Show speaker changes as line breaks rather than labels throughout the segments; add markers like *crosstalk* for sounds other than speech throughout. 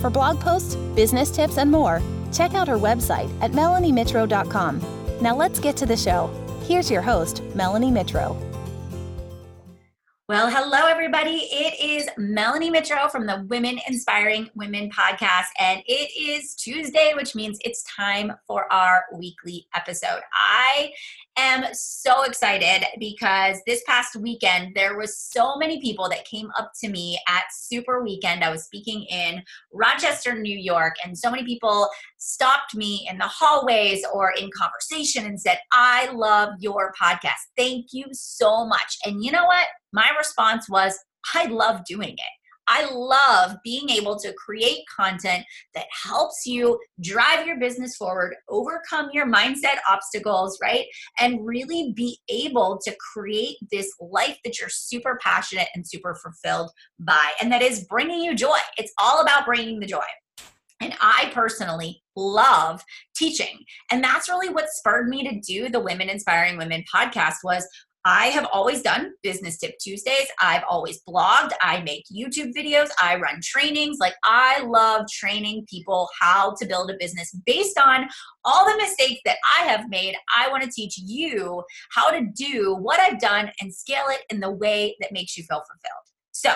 For blog posts, business tips, and more, check out her website at melaniemitro.com. Now let's get to the show. Here's your host, Melanie Mitro.
Well, hello, everybody. It is Melanie Mitro from the Women Inspiring Women podcast, and it is Tuesday, which means it's time for our weekly episode. I am so excited because this past weekend there was so many people that came up to me at Super Weekend. I was speaking in Rochester, New York, and so many people stopped me in the hallways or in conversation and said, "I love your podcast. Thank you so much." And you know what? My response was, "I love doing it." I love being able to create content that helps you drive your business forward, overcome your mindset obstacles, right? And really be able to create this life that you're super passionate and super fulfilled by, and that is bringing you joy. It's all about bringing the joy. And I personally love teaching. And that's really what spurred me to do the Women Inspiring Women podcast was I have always done business tip Tuesdays. I've always blogged. I make YouTube videos. I run trainings. Like, I love training people how to build a business based on all the mistakes that I have made. I want to teach you how to do what I've done and scale it in the way that makes you feel fulfilled. So,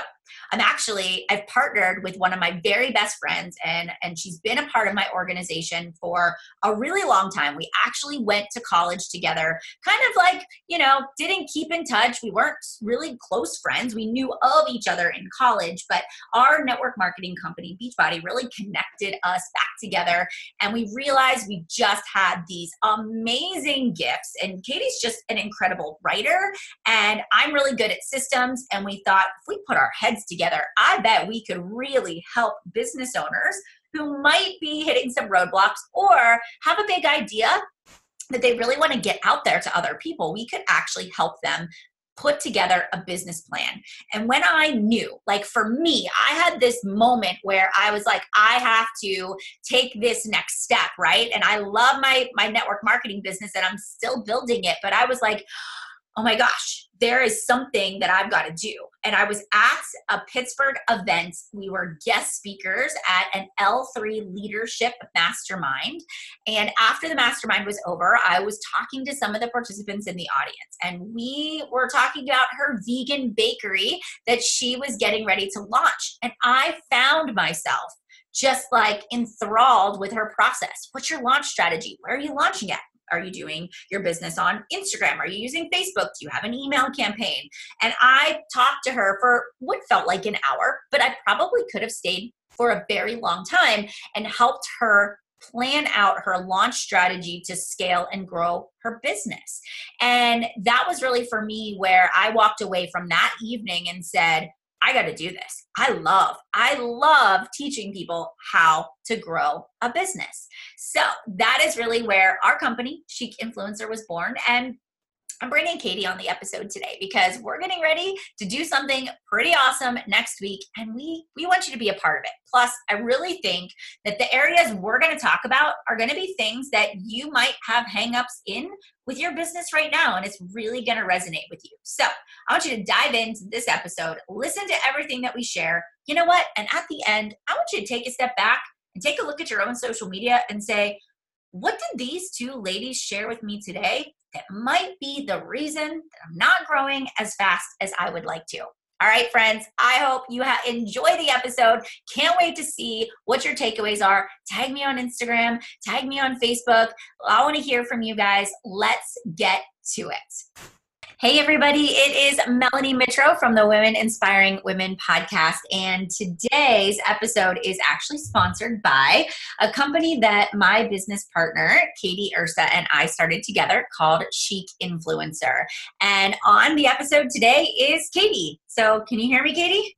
I'm actually I've partnered with one of my very best friends and and she's been a part of my organization for a really long time. We actually went to college together. Kind of like, you know, didn't keep in touch. We weren't really close friends. We knew of each other in college, but our network marketing company Beachbody really connected us back together and we realized we just had these amazing gifts and Katie's just an incredible writer and I'm really good at systems and we thought if we put our heads together I bet we could really help business owners who might be hitting some roadblocks or have a big idea that they really want to get out there to other people. We could actually help them put together a business plan. And when I knew, like for me, I had this moment where I was like, I have to take this next step, right? And I love my my network marketing business and I'm still building it, but I was like, oh my gosh, there is something that I've got to do. And I was at a Pittsburgh event. We were guest speakers at an L3 leadership mastermind. And after the mastermind was over, I was talking to some of the participants in the audience. And we were talking about her vegan bakery that she was getting ready to launch. And I found myself just like enthralled with her process. What's your launch strategy? Where are you launching at? Are you doing your business on Instagram? Are you using Facebook? Do you have an email campaign? And I talked to her for what felt like an hour, but I probably could have stayed for a very long time and helped her plan out her launch strategy to scale and grow her business. And that was really for me where I walked away from that evening and said, I got to do this. I love, I love teaching people how to grow a business. So that is really where our company, Chic Influencer, was born. And I'm bringing Katie on the episode today because we're getting ready to do something pretty awesome next week and we we want you to be a part of it. Plus, I really think that the areas we're going to talk about are going to be things that you might have hangups in with your business right now and it's really going to resonate with you. So, I want you to dive into this episode, listen to everything that we share. You know what? And at the end, I want you to take a step back and take a look at your own social media and say, what did these two ladies share with me today that might be the reason that I'm not growing as fast as I would like to. All right, friends, I hope you ha- enjoy the episode. Can't wait to see what your takeaways are. Tag me on Instagram, tag me on Facebook. I want to hear from you guys. Let's get to it. Hey, everybody, it is Melanie Mitro from the Women Inspiring Women podcast. And today's episode is actually sponsored by a company that my business partner, Katie Ursa, and I started together called Chic Influencer. And on the episode today is Katie. So, can you hear me, Katie?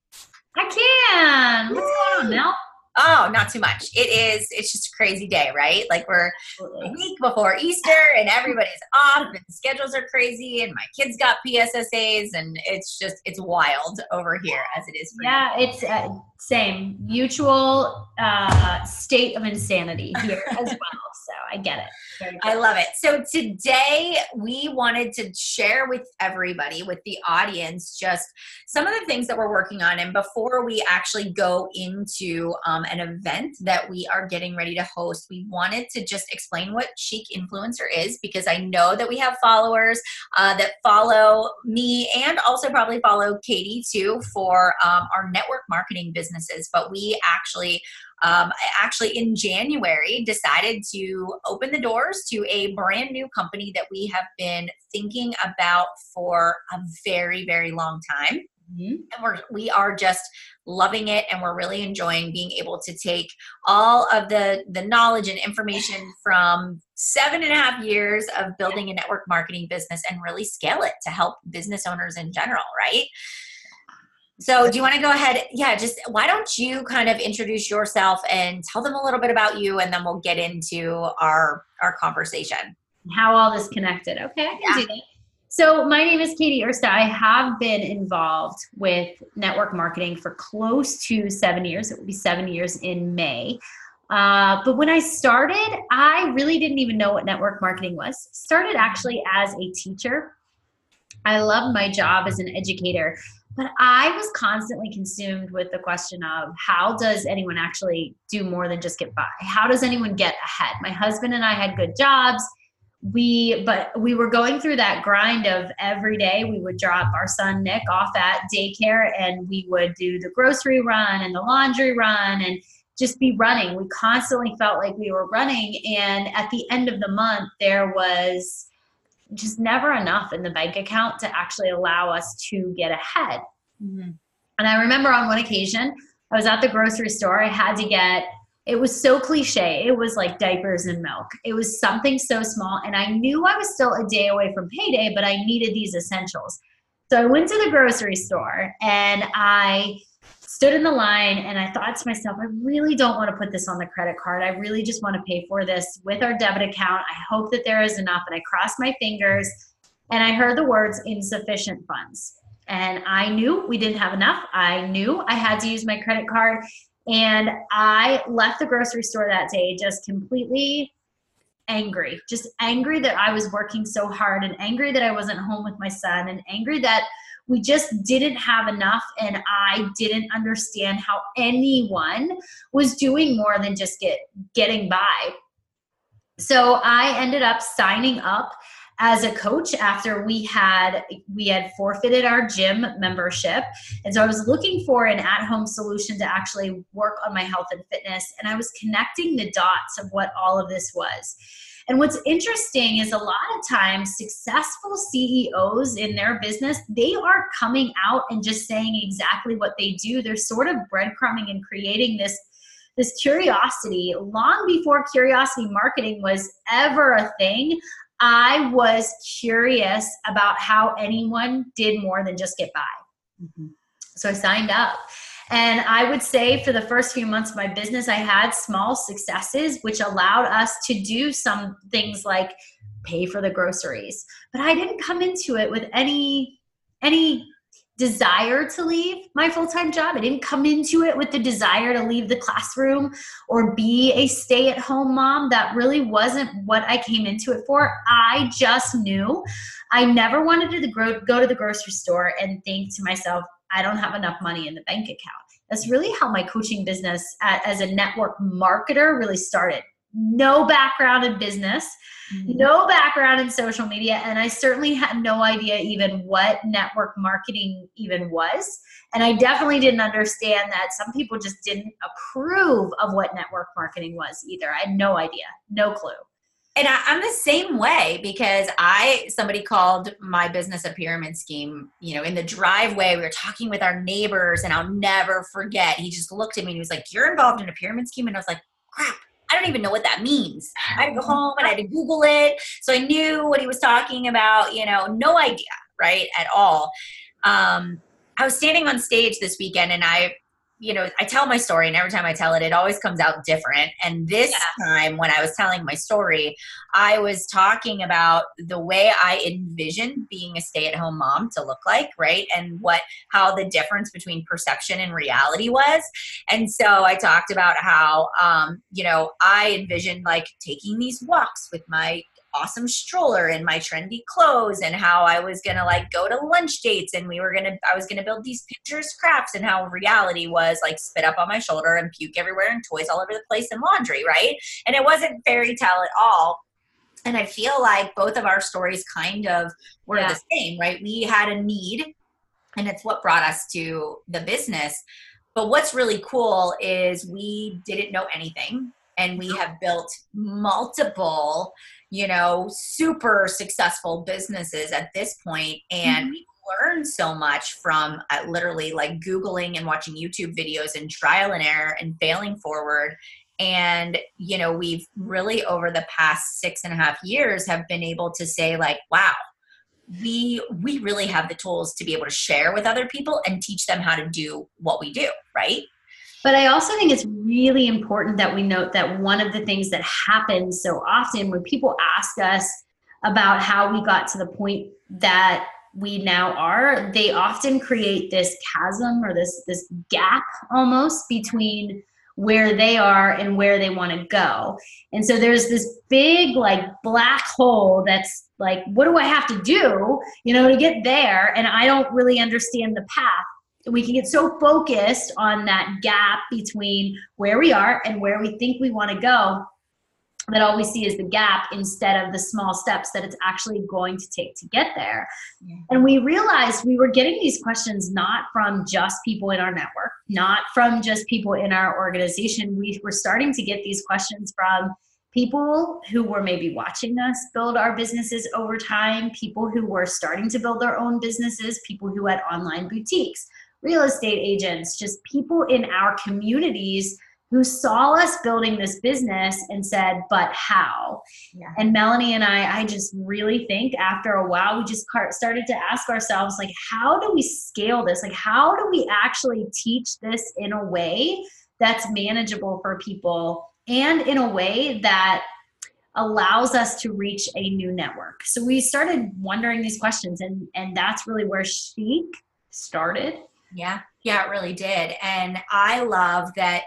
I can. What's going on, Mel?
Oh, not too much. It is, it's just a crazy day, right? Like we're a week before Easter and everybody's off and schedules are crazy and my kids got PSSAs and it's just, it's wild over here as it is
yeah,
you.
it's uh, same mutual uh, state of insanity here *laughs* as well. So I get it.
I love it. So today we wanted to share with everybody, with the audience, just some of the things that we're working on. And before we actually go into um, an event that we are getting ready to host, we wanted to just explain what Chic Influencer is because I know that we have followers uh, that follow me and also probably follow Katie too for um, our network marketing businesses. But we actually um, actually in January decided to open the doors to a brand new company that we have been thinking about for a very, very long time. Mm-hmm. And we're we are just loving it and we're really enjoying being able to take all of the the knowledge and information from seven and a half years of building a network marketing business and really scale it to help business owners in general right so, do you want to go ahead? Yeah, just why don't you kind of introduce yourself and tell them a little bit about you, and then we'll get into our our conversation.
How all this connected? Okay, I can yeah. do that. So, my name is Katie Ersta. I have been involved with network marketing for close to seven years. It will be seven years in May. Uh, but when I started, I really didn't even know what network marketing was. Started actually as a teacher. I love my job as an educator but I was constantly consumed with the question of how does anyone actually do more than just get by? How does anyone get ahead? My husband and I had good jobs. We, but we were going through that grind of every day we would drop our son Nick off at daycare and we would do the grocery run and the laundry run and just be running. We constantly felt like we were running. And at the end of the month, there was just never enough in the bank account to actually allow us to get ahead. Mm-hmm. And I remember on one occasion, I was at the grocery store. I had to get, it was so cliche. It was like diapers and milk. It was something so small. And I knew I was still a day away from payday, but I needed these essentials. So I went to the grocery store and I stood in the line and I thought to myself, I really don't want to put this on the credit card. I really just want to pay for this with our debit account. I hope that there is enough. And I crossed my fingers and I heard the words insufficient funds. And I knew we didn't have enough. I knew I had to use my credit card. And I left the grocery store that day just completely angry, just angry that I was working so hard and angry that I wasn't home with my son and angry that we just didn't have enough and I didn't understand how anyone was doing more than just get getting by. So I ended up signing up as a coach after we had we had forfeited our gym membership and so i was looking for an at-home solution to actually work on my health and fitness and i was connecting the dots of what all of this was and what's interesting is a lot of times successful CEOs in their business, they are coming out and just saying exactly what they do. They're sort of breadcrumbing and creating this this curiosity long before curiosity marketing was ever a thing I was curious about how anyone did more than just get by. Mm-hmm. So I signed up. And I would say for the first few months of my business, I had small successes, which allowed us to do some things like pay for the groceries. But I didn't come into it with any any desire to leave my full time job. I didn't come into it with the desire to leave the classroom or be a stay at home mom. That really wasn't what I came into it for. I just knew I never wanted to go to the grocery store and think to myself, I don't have enough money in the bank account. That's really how my coaching business as a network marketer really started no background in business, mm-hmm. no background in social media, and I certainly had no idea even what network marketing even was. And I definitely didn't understand that some people just didn't approve of what network marketing was either. I had no idea, no clue.
And I, am the same way because I somebody called my business a pyramid scheme. You know, in the driveway, we were talking with our neighbors, and I'll never forget. He just looked at me and he was like, "You're involved in a pyramid scheme," and I was like, "Crap." I don't even know what that means. I had to go home and I had to Google it. So I knew what he was talking about, you know, no idea, right, at all. Um, I was standing on stage this weekend and I you know, I tell my story, and every time I tell it, it always comes out different. And this yeah. time, when I was telling my story, I was talking about the way I envisioned being a stay at home mom to look like, right? And what, how the difference between perception and reality was. And so I talked about how, um, you know, I envisioned like taking these walks with my awesome stroller and my trendy clothes and how I was gonna like go to lunch dates and we were gonna I was gonna build these pictures crafts and how reality was like spit up on my shoulder and puke everywhere and toys all over the place and laundry, right? And it wasn't fairy tale at all. And I feel like both of our stories kind of were yeah. the same, right? We had a need and it's what brought us to the business. But what's really cool is we didn't know anything and we have built multiple you know, super successful businesses at this point, and mm-hmm. we learned so much from uh, literally like Googling and watching YouTube videos and trial and error and failing forward. And, you know, we've really over the past six and a half years have been able to say, like, wow, we we really have the tools to be able to share with other people and teach them how to do what we do right
but I also think it's really important that we note that one of the things that happens so often when people ask us about how we got to the point that we now are, they often create this chasm or this this gap almost between where they are and where they want to go. And so there's this big like black hole that's like what do I have to do, you know, to get there and I don't really understand the path we can get so focused on that gap between where we are and where we think we want to go that all we see is the gap instead of the small steps that it's actually going to take to get there. Yeah. And we realized we were getting these questions not from just people in our network, not from just people in our organization. We were starting to get these questions from people who were maybe watching us build our businesses over time, people who were starting to build their own businesses, people who had online boutiques real estate agents, just people in our communities who saw us building this business and said, but how? Yeah. And Melanie and I, I just really think after a while, we just started to ask ourselves, like, how do we scale this? Like, how do we actually teach this in a way that's manageable for people and in a way that allows us to reach a new network? So we started wondering these questions, and, and that's really where Chic started.
Yeah, yeah, it really did. And I love that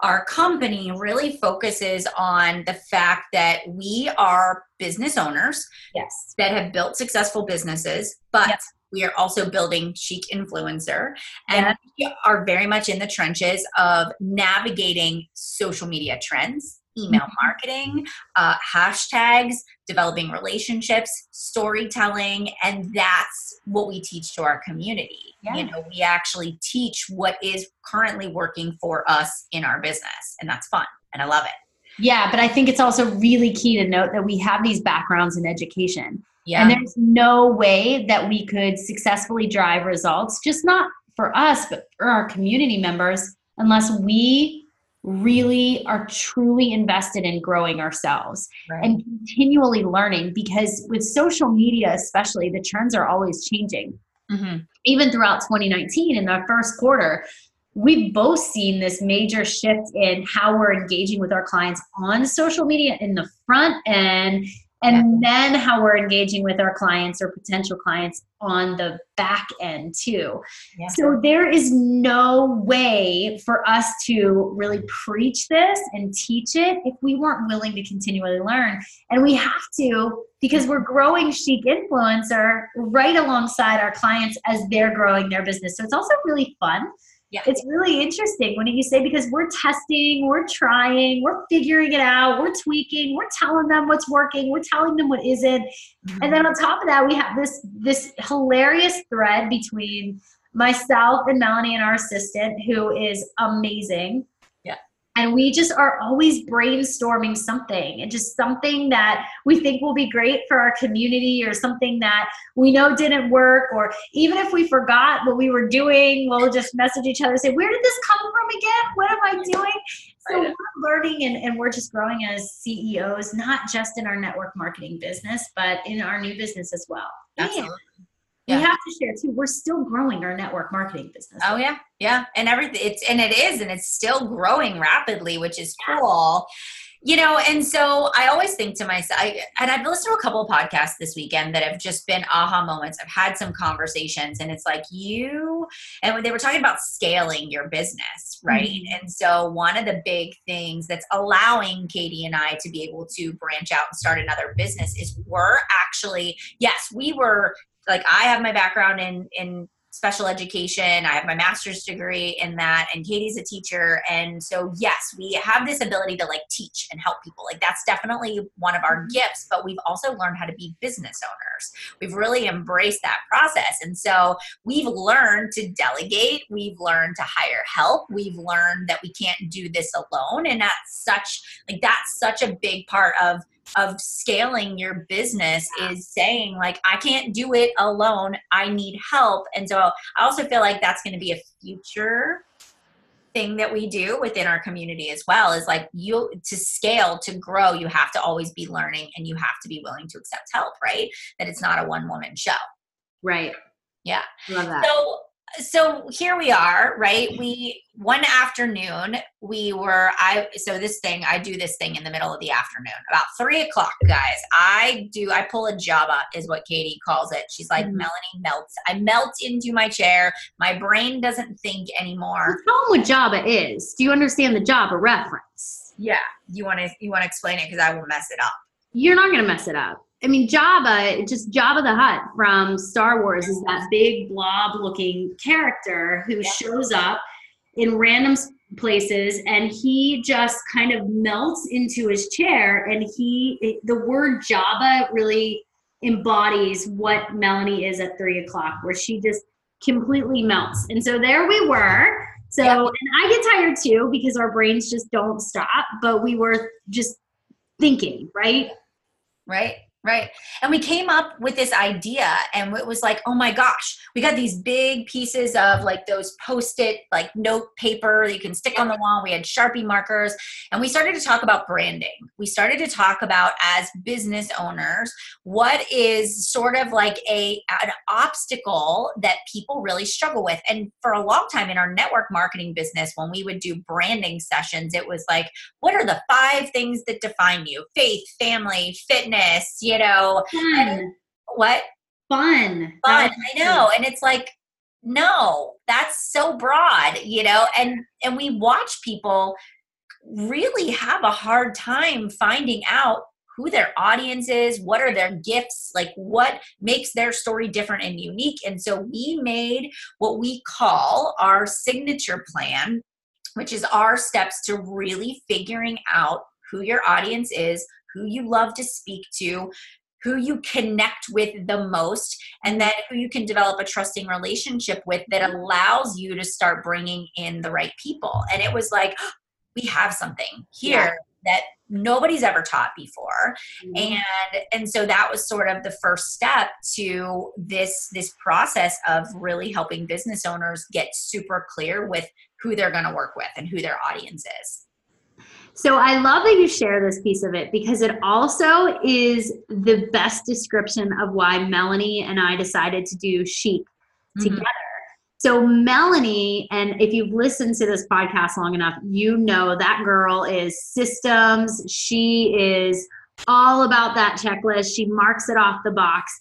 our company really focuses on the fact that we are business owners
yes.
that have built successful businesses, but yes. we are also building chic influencer and we are very much in the trenches of navigating social media trends email mm-hmm. marketing, uh, hashtags, developing relationships, storytelling, and that's what we teach to our community. Yeah. You know, we actually teach what is currently working for us in our business, and that's fun, and I love it.
Yeah, but I think it's also really key to note that we have these backgrounds in education. Yeah. And there's no way that we could successfully drive results, just not for us, but for our community members, unless we really are truly invested in growing ourselves right. and continually learning because with social media especially the trends are always changing mm-hmm. even throughout 2019 in the first quarter we've both seen this major shift in how we're engaging with our clients on social media in the front end and yeah. then how we're engaging with our clients or potential clients on the back end too. Yeah. So there is no way for us to really preach this and teach it if we weren't willing to continually learn. And we have to because we're growing chic influencer right alongside our clients as they're growing their business. So it's also really fun yeah. It's really interesting when you say because we're testing, we're trying, we're figuring it out, we're tweaking, we're telling them what's working, we're telling them what isn't. Mm-hmm. And then on top of that, we have this this hilarious thread between myself and Melanie and our assistant who is amazing and we just are always brainstorming something and just something that we think will be great for our community or something that we know didn't work or even if we forgot what we were doing we'll just message each other say where did this come from again what am i doing so we're learning and, and we're just growing as ceos not just in our network marketing business but in our new business as well
Absolutely.
yeah. We have to share too. We're still growing our network marketing business.
Oh yeah, yeah, and everything. It's and it is, and it's still growing rapidly, which is cool you know and so i always think to myself I, and i've listened to a couple of podcasts this weekend that have just been aha moments i've had some conversations and it's like you and when they were talking about scaling your business right mm-hmm. and so one of the big things that's allowing katie and i to be able to branch out and start another business is we're actually yes we were like i have my background in in special education. I have my master's degree in that, and Katie's a teacher. And so, yes, we have this ability to like teach and help people. Like, that's definitely one of our mm-hmm. gifts, but we've also learned how to be business owners. We've really embraced that process. And so, we've learned to delegate, we've learned to hire help, we've learned that we can't do this alone. And that's such, like, that's such a big part of of scaling your business is saying like i can't do it alone. I need help. And so i also feel like that's going to be a future thing that we do within our community as well is like you to scale to grow you have to always be learning and you have to be willing to accept help right? That it's not a one woman show.
Right.
Yeah. Love so so here we are right? We one afternoon we were i so this thing i do this thing in the middle of the afternoon. About three o'clock guys i do i pull a Jabba is what katie calls it. She's like mm-hmm. melanie melts i melt into my chair. My brain doesn't think anymore.
Tell them what Jabba is do you understand the Jabba reference?
Yeah you want to you want to explain it? Because i will mess it up
you're not going to mess it up I mean, Jabba, just Jabba the Hutt from Star Wars is that big blob looking character who shows up in random places and he just kind of melts into his chair. And he, the word Jabba really embodies what Melanie is at three o'clock, where she just completely melts. And so there we were. So, yep. and I get tired too because our brains just don't stop, but we were just thinking, right?
Right. Right. And we came up with this idea and it was like, oh my gosh, we got these big pieces of like those post it, like note paper that you can stick on the wall. We had Sharpie markers and we started to talk about branding. We started to talk about as business owners, what is sort of like a, an obstacle that people really struggle with. And for a long time in our network marketing business, when we would do branding sessions, it was like, what are the five things that define you? Faith, family, fitness, you know
fun.
what?
Fun.
Fun i know. and it's like no that's so broad you know? And and we watch people really have a hard time finding out who their audience is, what are their gifts, like what makes their story different and unique. And so we made what we call our signature plan, which is our steps to really figuring out who your audience is, who you love to speak to, who you connect with the most, and then who you can develop a trusting relationship with that allows you to start bringing in the right people. And it was like, we have something here yeah. that nobody's ever taught before mm-hmm. and and so that was sort of the first step to this this process of really helping business owners get super clear with who they're going to work with and who their audience is
so I love that you share this piece of it because it also is the best description of why Melanie and I decided to do Chic mm-hmm. together. So Melanie, and if you've listened to this podcast long enough, you know that girl is systems. She is all about that checklist. She marks it off the box.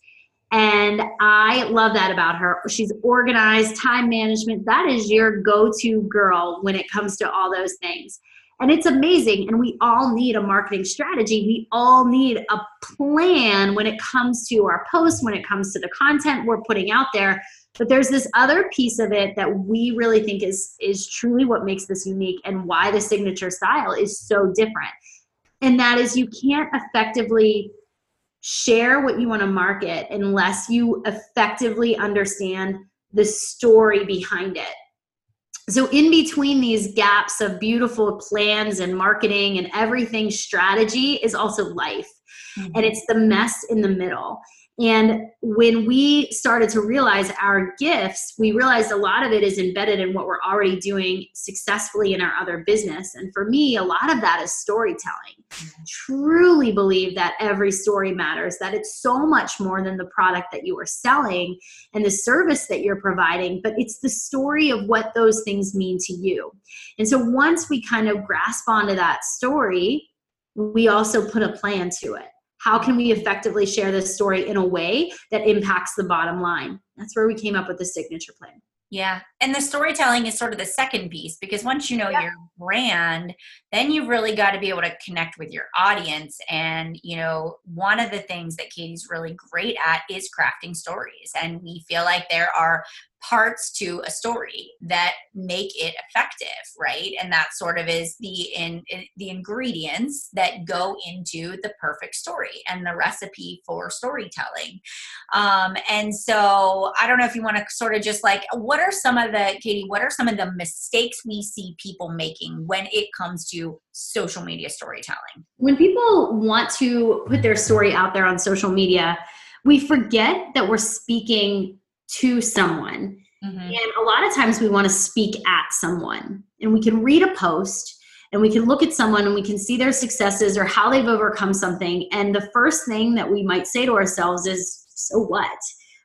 And I love that about her. She's organized, time management. That is your go to girl when it comes to all those things. And it's amazing. And we all need a marketing strategy. We all need a plan when it comes to our posts, when it comes to the content we're putting out there. But there's this other piece of it that we really think is is truly what makes this unique and why the signature style is so different. And that is you can't effectively share what you want to market unless you effectively understand the story behind it so in between these gaps of beautiful plans and marketing and everything strategy is also life mm-hmm. and it's the mess in the middle And when we started to realize our gifts, we realized a lot of it is embedded in what we're already doing successfully in our other business. And for me, a lot of that is storytelling. Mm-hmm. Truly believe that every story matters, that it's so much more than the product that you are selling and the service that you're providing, but it's the story of what those things mean to you. And so once we kind of grasp onto that story, we also put a plan to it how can we effectively share this story in a way that impacts the bottom line that's where we came up with the signature plan
yeah. And the storytelling is sort of the second piece because once you know yeah. your brand, then you've really got to be able to connect with your audience. And, you know, one of the things that Katie's really great at is crafting stories. And we feel like there are parts to a story that make it effective right? And that sort of is the in, in, the ingredients that go into the perfect story and the recipe for storytelling. Um, and so i don't know if you want to sort of just like what are some of the katie what are some of the mistakes we see people making when it comes to social media storytelling?
When people want to put their story out there on social media we forget that we're speaking to someone. Mm-hmm. And a lot of times we want to speak at someone. And we can read a post and we can look at someone and we can see their successes or how they've overcome something. And the first thing that we might say to ourselves is, so what?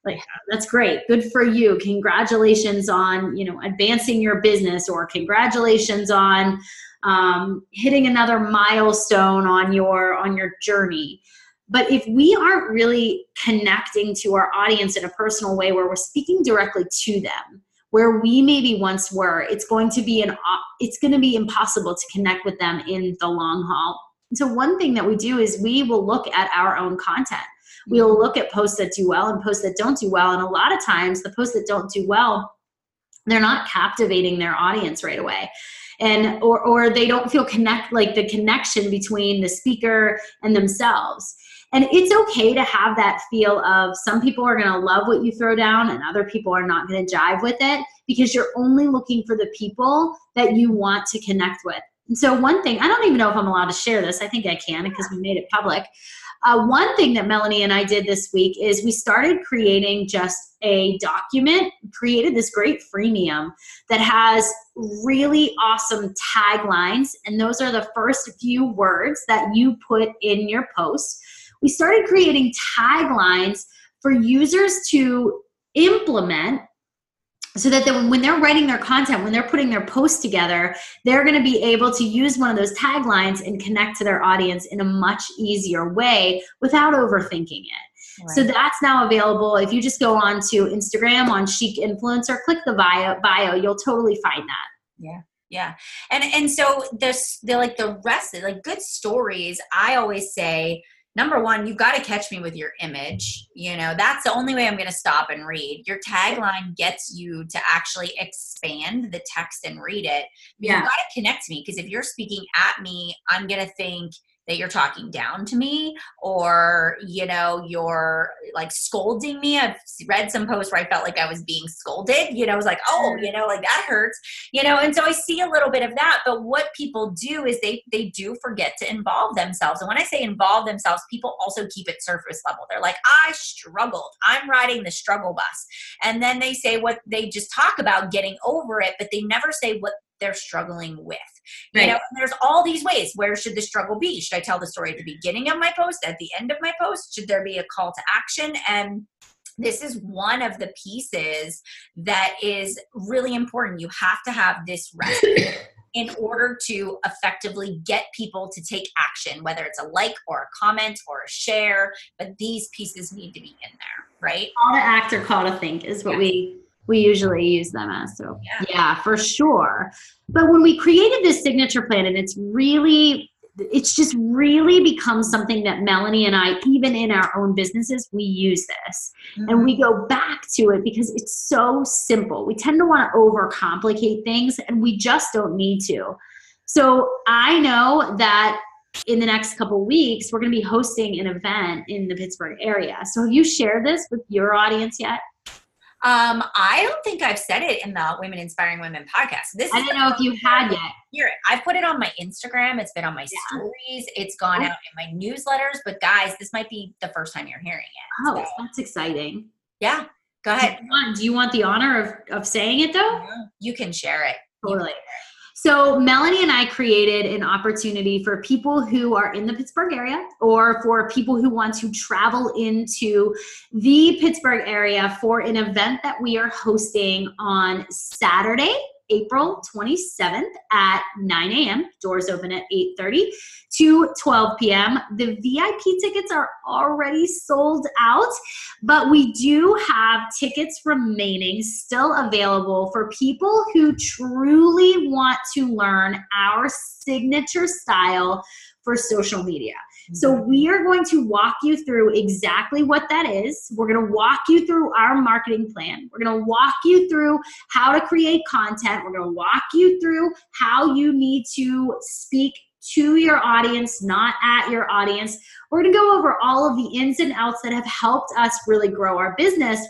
Like, that's great. Good for you. Congratulations on, you know, advancing your business or congratulations on um, hitting another milestone on your on your journey but if we aren't really connecting to our audience in a personal way where we're speaking directly to them, where we maybe once were, it's going to be an it's going to be impossible to connect with them in the long haul. And so one thing that we do is we will look at our own content. We'll look at posts that do well and posts that don't do well. And a lot of times the posts that don't do well, they're not captivating their audience right away and or or they don't feel connect like the connection between the speaker and themselves and it's okay to have that feel of some people are going to love what you throw down and other people are not going to jive with it because you're only looking for the people that you want to connect with. And so, one thing, I don't even know if I'm allowed to share this. I think I can because we made it public. Uh, one thing that Melanie and I did this week is we started creating just a document, created this great freemium that has really awesome taglines. And those are the first few words that you put in your post we started creating taglines for users to implement so that when they're writing their content, when they're putting their posts together, they're going to be able to use one of those taglines and connect to their audience in a much easier way without overthinking it. Right. So that's now available. If you just go on to Instagram on Chic Influencer, click the bio, bio, you'll totally find that.
Yeah yeah and and so there's the like the rest of like good stories i always say number one, you've got to catch me with your image. You know, that's the only way I'm going to stop and read. Your tagline gets you to actually expand the text and read it. Yeah. You've got to connect me because if you're speaking at me, I'm going to think, that you're talking down to me or you know you're like scolding me. I've read some posts where i felt like i was being scolded you know i was like oh mm. you know like that hurts you know and so i see a little bit of that but what people do is they they do forget to involve themselves and when i say involve themselves people also keep it surface level. They're like i struggled. I'm riding the struggle bus and then they say what they just talk about getting over it but they never say what they're struggling with. You know, there's all these ways. Where should the struggle be? Should I tell the story at the beginning of my post, at the end of my post? Should there be a call to action? And this is one of the pieces that is really important. You have to have this recipe *coughs* in order to effectively get people to take action, whether it's a like or a comment or a share. But these pieces need to be in there, right?
Call to act or call to think is what yeah. we we usually use them as. So, yeah. yeah, for sure. But when we created this signature plan, and it's really, it's just really become something that Melanie and I, even in our own businesses, we use this. Mm-hmm. And we mm-hmm. go back to it because it's so simple. We tend to want to overcomplicate things, and we just don't need to. So, I know that in the next couple weeks, we're going to be hosting an event in the Pittsburgh area. So, have you shared this with your audience yet?
Um, I don't think I've said it in the Women Inspiring Women podcast.
This I don't know if you had yet.
Hear it. I've put it on my Instagram. It's been on my yeah. stories. It's gone oh. out in my newsletters. But guys, this might be the first time you're hearing it.
Oh, so. that's exciting.
Yeah. Go ahead.
Do you, want, do you want the honor of, of saying it though?
You can share it.
Totally. So, Melanie and I created an opportunity for people who are in the Pittsburgh area or for people who want to travel into the Pittsburgh area for an event that we are hosting on Saturday, April 27th at 9 a.m. Doors open at 8:30 to 12 p.m. The VIP tickets are already sold out, but we do have tickets remaining still available for people who truly want to learn our signature style for social media. So mm-hmm. we are going to walk you through exactly what that is. We're going to walk you through our marketing plan. We're going to walk you through how to create content. We're going to walk you through how you need to speak to your audience, not at your audience. We're going to go over all of the ins and outs that have helped us really grow our business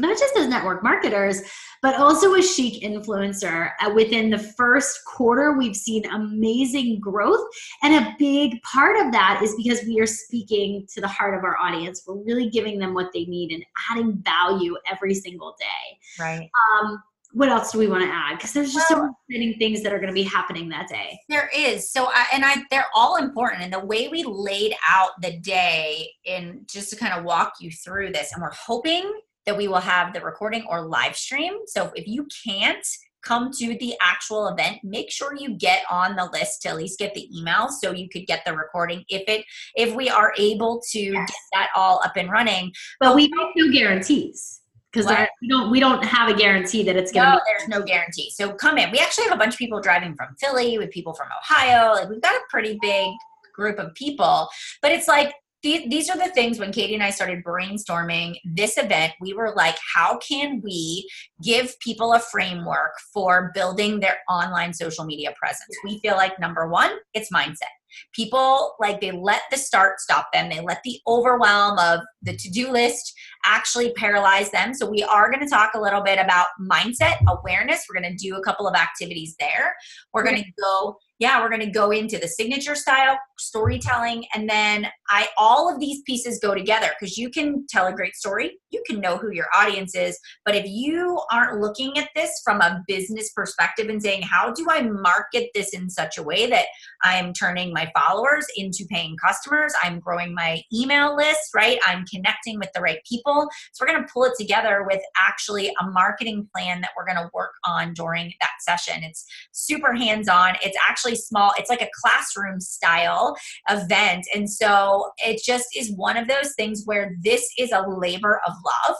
not just as network marketers, but also a chic influencer. Uh, within the first quarter, we've seen amazing growth. And a big part of that is because we are speaking to the heart of our audience. We're really giving them what they need and adding value every single day.
Right.
Um, what else do we want to add? Because there's just well, so many things that are going to be happening that day.
There is. So, I, and I, they're all important. And the way we laid out the day, in just to kind of walk you through this, and we're hoping that we will have the recording or live stream. So if you can't come to the actual event, make sure you get on the list to at least get the email so you could get the recording if it if we are able to yes. get that all up and running.
But, we make no guarantees because we don't we don't have a guarantee that it's gonna
no, there's no guarantee so come in we actually have a bunch of people driving from philly with people from ohio like we've got a pretty big group of people but it's like these are the things when Katie and I started brainstorming this event, we were like, how can we give people a framework for building their online social media presence? We feel like number one, it's mindset. People like they let the start stop them, they let the overwhelm of the to do list actually paralyze them. So, we are going to talk a little bit about mindset awareness. We're going to do a couple of activities there. We're going to go yeah, we're going to go into the signature style storytelling and then I all of these pieces go together because you can tell a great story, you can know who your audience is, but if you aren't looking at this from a business perspective and saying how do I market this in such a way that I'm turning my followers into paying customers, I'm growing my email list, right? I'm connecting with the right people. So we're going to pull it together with actually a marketing plan that we're going to work on during that session. It's super hands-on. It's actually actually small. It's like a classroom style event. And so it just is one of those things where this is a labor of love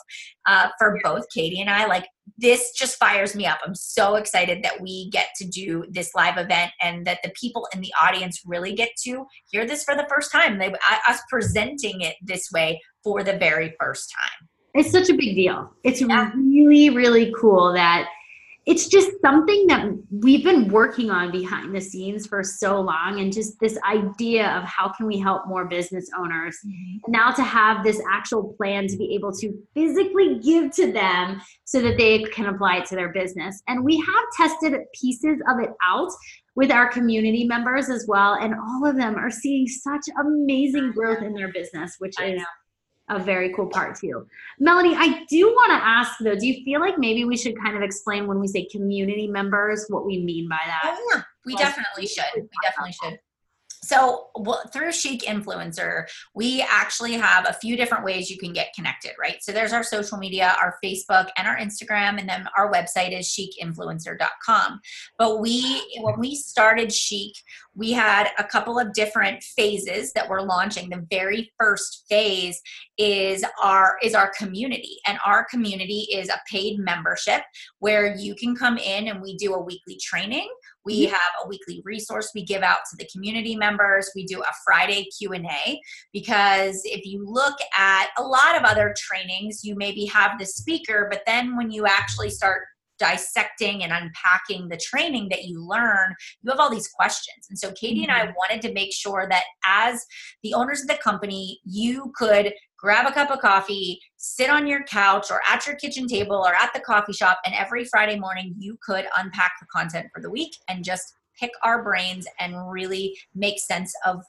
uh, for both Katie and I. Like, this just fires me up. I'm so excited that we get to do this live event and that the people in the audience really get to hear this for the first time. They, us presenting it this way for the very first time.
It's such a big deal. It's yeah. really, really cool that it's just something that we've been working on behind the scenes for so long and just this idea of how can we help more business owners mm-hmm. and now to have this actual plan to be able to physically give to them so that they can apply it to their business and we have tested pieces of it out with our community members as well and all of them are seeing such amazing growth in their business which is a very cool part too. Melanie, I do want to ask though, do you feel like maybe we should kind of explain when we say community members what we mean by that?
Oh, yeah, we definitely should. We definitely should. So well, through Chic Influencer, we actually have a few different ways you can get connected, right? So there's our social media, our Facebook and our Instagram, and then our website is chicinfluencer.com. But we, when we started Chic, we had a couple of different phases that we're launching. The very first phase is our is our community, and our community is a paid membership where you can come in and we do a weekly training we have a weekly resource we give out to the community members. We do a Friday Q&A because if you look at a lot of other trainings, you maybe have the speaker, but then when you actually start dissecting and unpacking the training that you learn, you have all these questions. And so Katie mm-hmm. and I mm-hmm. wanted to make sure that as the owners of the company, you could grab a cup of coffee, sit on your couch or at your kitchen table or at the coffee shop, and every Friday morning you could unpack the content for the week and just pick our brains and really make sense of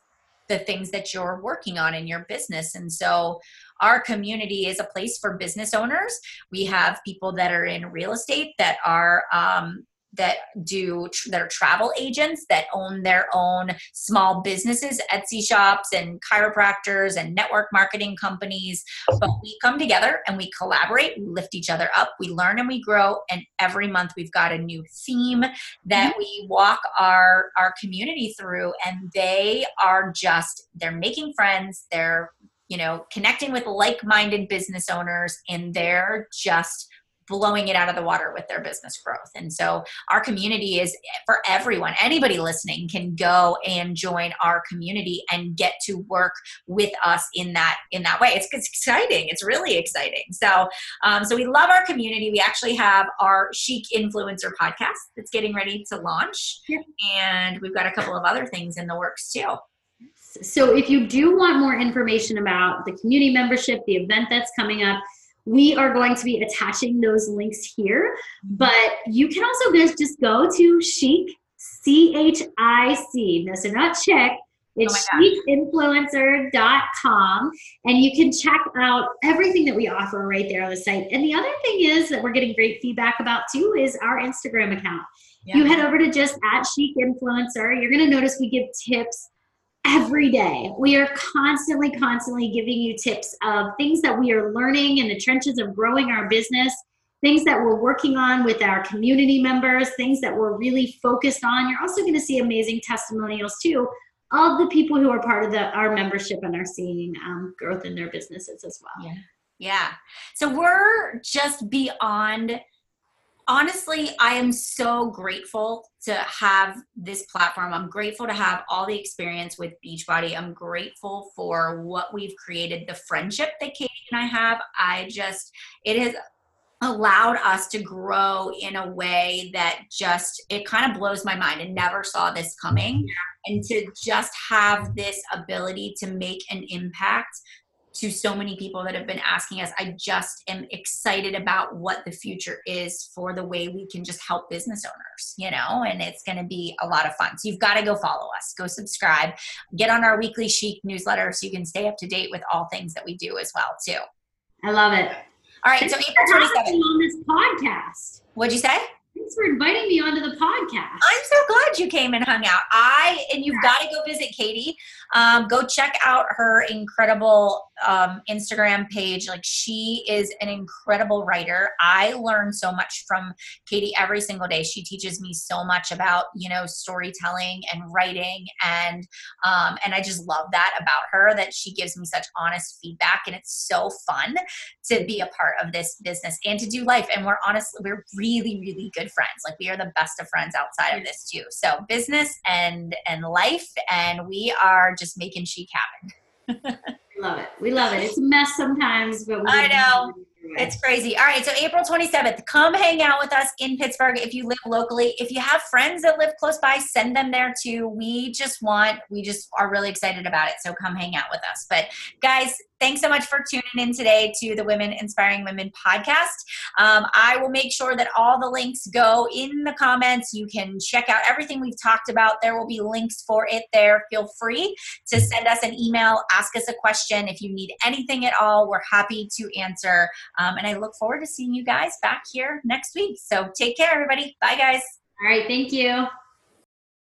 the things that you're working on in your business. And so our community is a place for business owners. We have people that are in real estate that are um, that do that are travel agents that own their own small businesses etsy shops and chiropractors and network marketing companies but we come together and we collaborate we lift each other up we learn and we grow and every month we've got a new theme that mm-hmm. we walk our our community through and they are just they're making friends they're you know connecting with like-minded business owners and they're just blowing it out of the water with their business growth. And so our community is for everyone. Anybody listening can go and join our community and get to work with us in that in that way. It's, it's exciting. It's really exciting. So um, so we love our community. We actually have our Chic Influencer podcast that's getting ready to launch, yeah. and we've got a couple of other things in the works too.
So if you do want more information about the community membership, the event that's coming up, we are going to be attaching those links here. But you can also just go to Chic, C H I C. No, so not check. It's oh chicinfluencer.com and you can check out everything that we offer right there on the site. And the other thing is that we're getting great feedback about too is our Instagram account. Yeah. You head over to just at chic influencer. You're going to notice we give tips every day. We are constantly, constantly giving you tips of things that we are learning in the trenches of growing our business, things that we're working on with our community members, things that we're really focused on. You're also going to see amazing testimonials too of the people who are part of the, our membership and are seeing um, growth in their businesses as well.
Yeah. Yeah. So we're just beyond honestly, I am so grateful to have this platform. I'm grateful to have all the experience with Beachbody. I'm grateful for what we've created, the friendship that Katie and I have. I just, it has allowed us to grow in a way that just it kind of blows my mind I never saw this coming and to just have this ability to make an impact to so many people that have been asking us. I just am excited about what the future is for the way we can just help business owners, you know, and it's going to be a lot of fun. So you've got to go follow us, go subscribe, get on our weekly Chic newsletter so you can stay up to date with all things that we do as well, too.
I love it.
All right, so April 27th.
On this podcast.
What'd you say?
Thanks for inviting me onto the podcast.
I'm so glad you came and hung out. I and you've got to go visit Katie. Um, go check out her incredible um, Instagram page. Like she is an incredible writer. I learn so much from Katie every single day. She teaches me so much about you know storytelling and writing, and um, and I just love that about her that she gives me such honest feedback, and it's so fun to be a part of this business and to do life. And we're honestly we're really really good good friends. Like we are the best of friends outside of this too. So business and and life, and we are just making chic happen.
We love it. We love it. It's a mess sometimes, but
I know. It's crazy. All right, so April 27th, come hang out with us in Pittsburgh if you live locally. If you have friends that live close by, send them there too. We just want, we just are really excited about it. So come hang out with us. But guys, thanks so much for tuning in today to the Women Inspiring Women podcast. Um, I will make sure that all the links go in the comments. You can check out everything we've talked about. There will be links for it there. Feel free to send us an email, ask us a question. If you need anything at all, we're happy to answer. Um, and I look forward to seeing you guys back here next week. So take care, everybody. Bye, guys.
All right. Thank you.